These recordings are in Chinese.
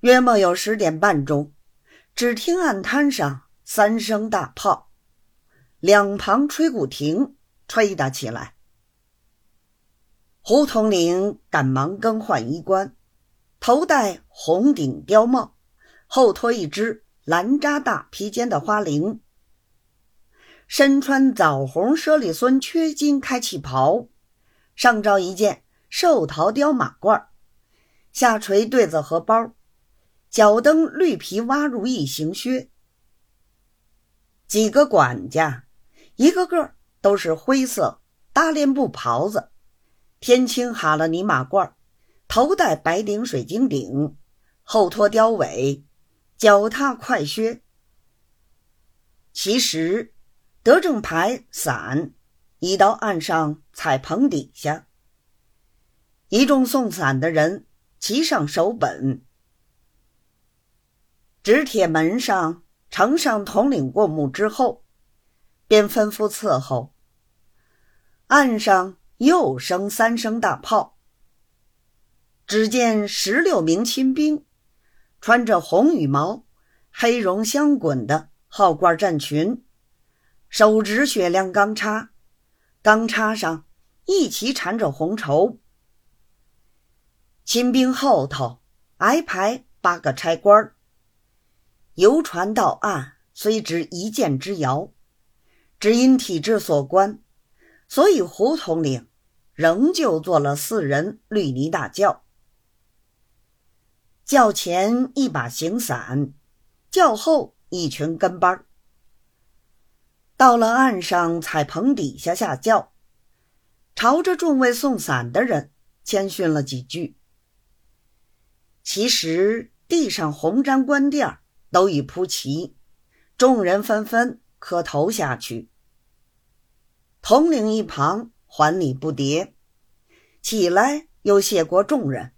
约莫有十点半钟，只听岸滩上三声大炮，两旁吹鼓亭吹打起来。胡统领赶忙更换衣冠，头戴红顶貂帽，后托一只蓝扎大披肩的花翎，身穿枣红猞猁孙缺金开气袍，上罩一件寿桃貂马褂，下垂对子荷包，脚蹬绿皮蛙如意行靴。几个管家，一个个都是灰色搭连布袍子。天青哈勒尼马褂，头戴白顶水晶顶，后拖貂尾，脚踏快靴。其实，德政牌伞已到岸上彩棚底下。一众送伞的人齐上手本，纸铁门上呈上统领过目之后，便吩咐伺候。岸上。又生三声大炮。只见十六名亲兵，穿着红羽毛、黑绒镶滚的号褂战裙，手执雪亮钢叉，钢叉上一齐缠着红绸。亲兵后头挨排八个差官游船到岸虽只一箭之遥，只因体制所关。所以，胡统领仍旧做了四人绿泥大轿，轿前一把行伞，轿后一群跟班到了岸上彩棚底下下轿，朝着众位送伞的人谦逊了几句。其实地上红毡官垫儿都已铺齐，众人纷纷磕头下去。统领一旁还礼不迭，起来又谢过众人，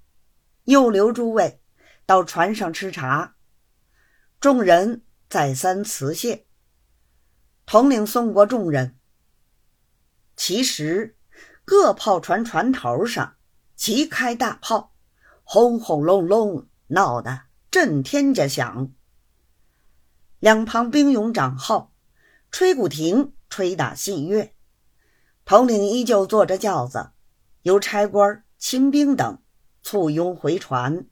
又留诸位到船上吃茶。众人再三辞谢。统领送过众人。其实各炮船船头上齐开大炮，轰轰隆隆，闹得震天家响。两旁兵勇长号，吹鼓亭吹打信乐。统领依旧坐着轿子，由差官、清兵等簇拥回船。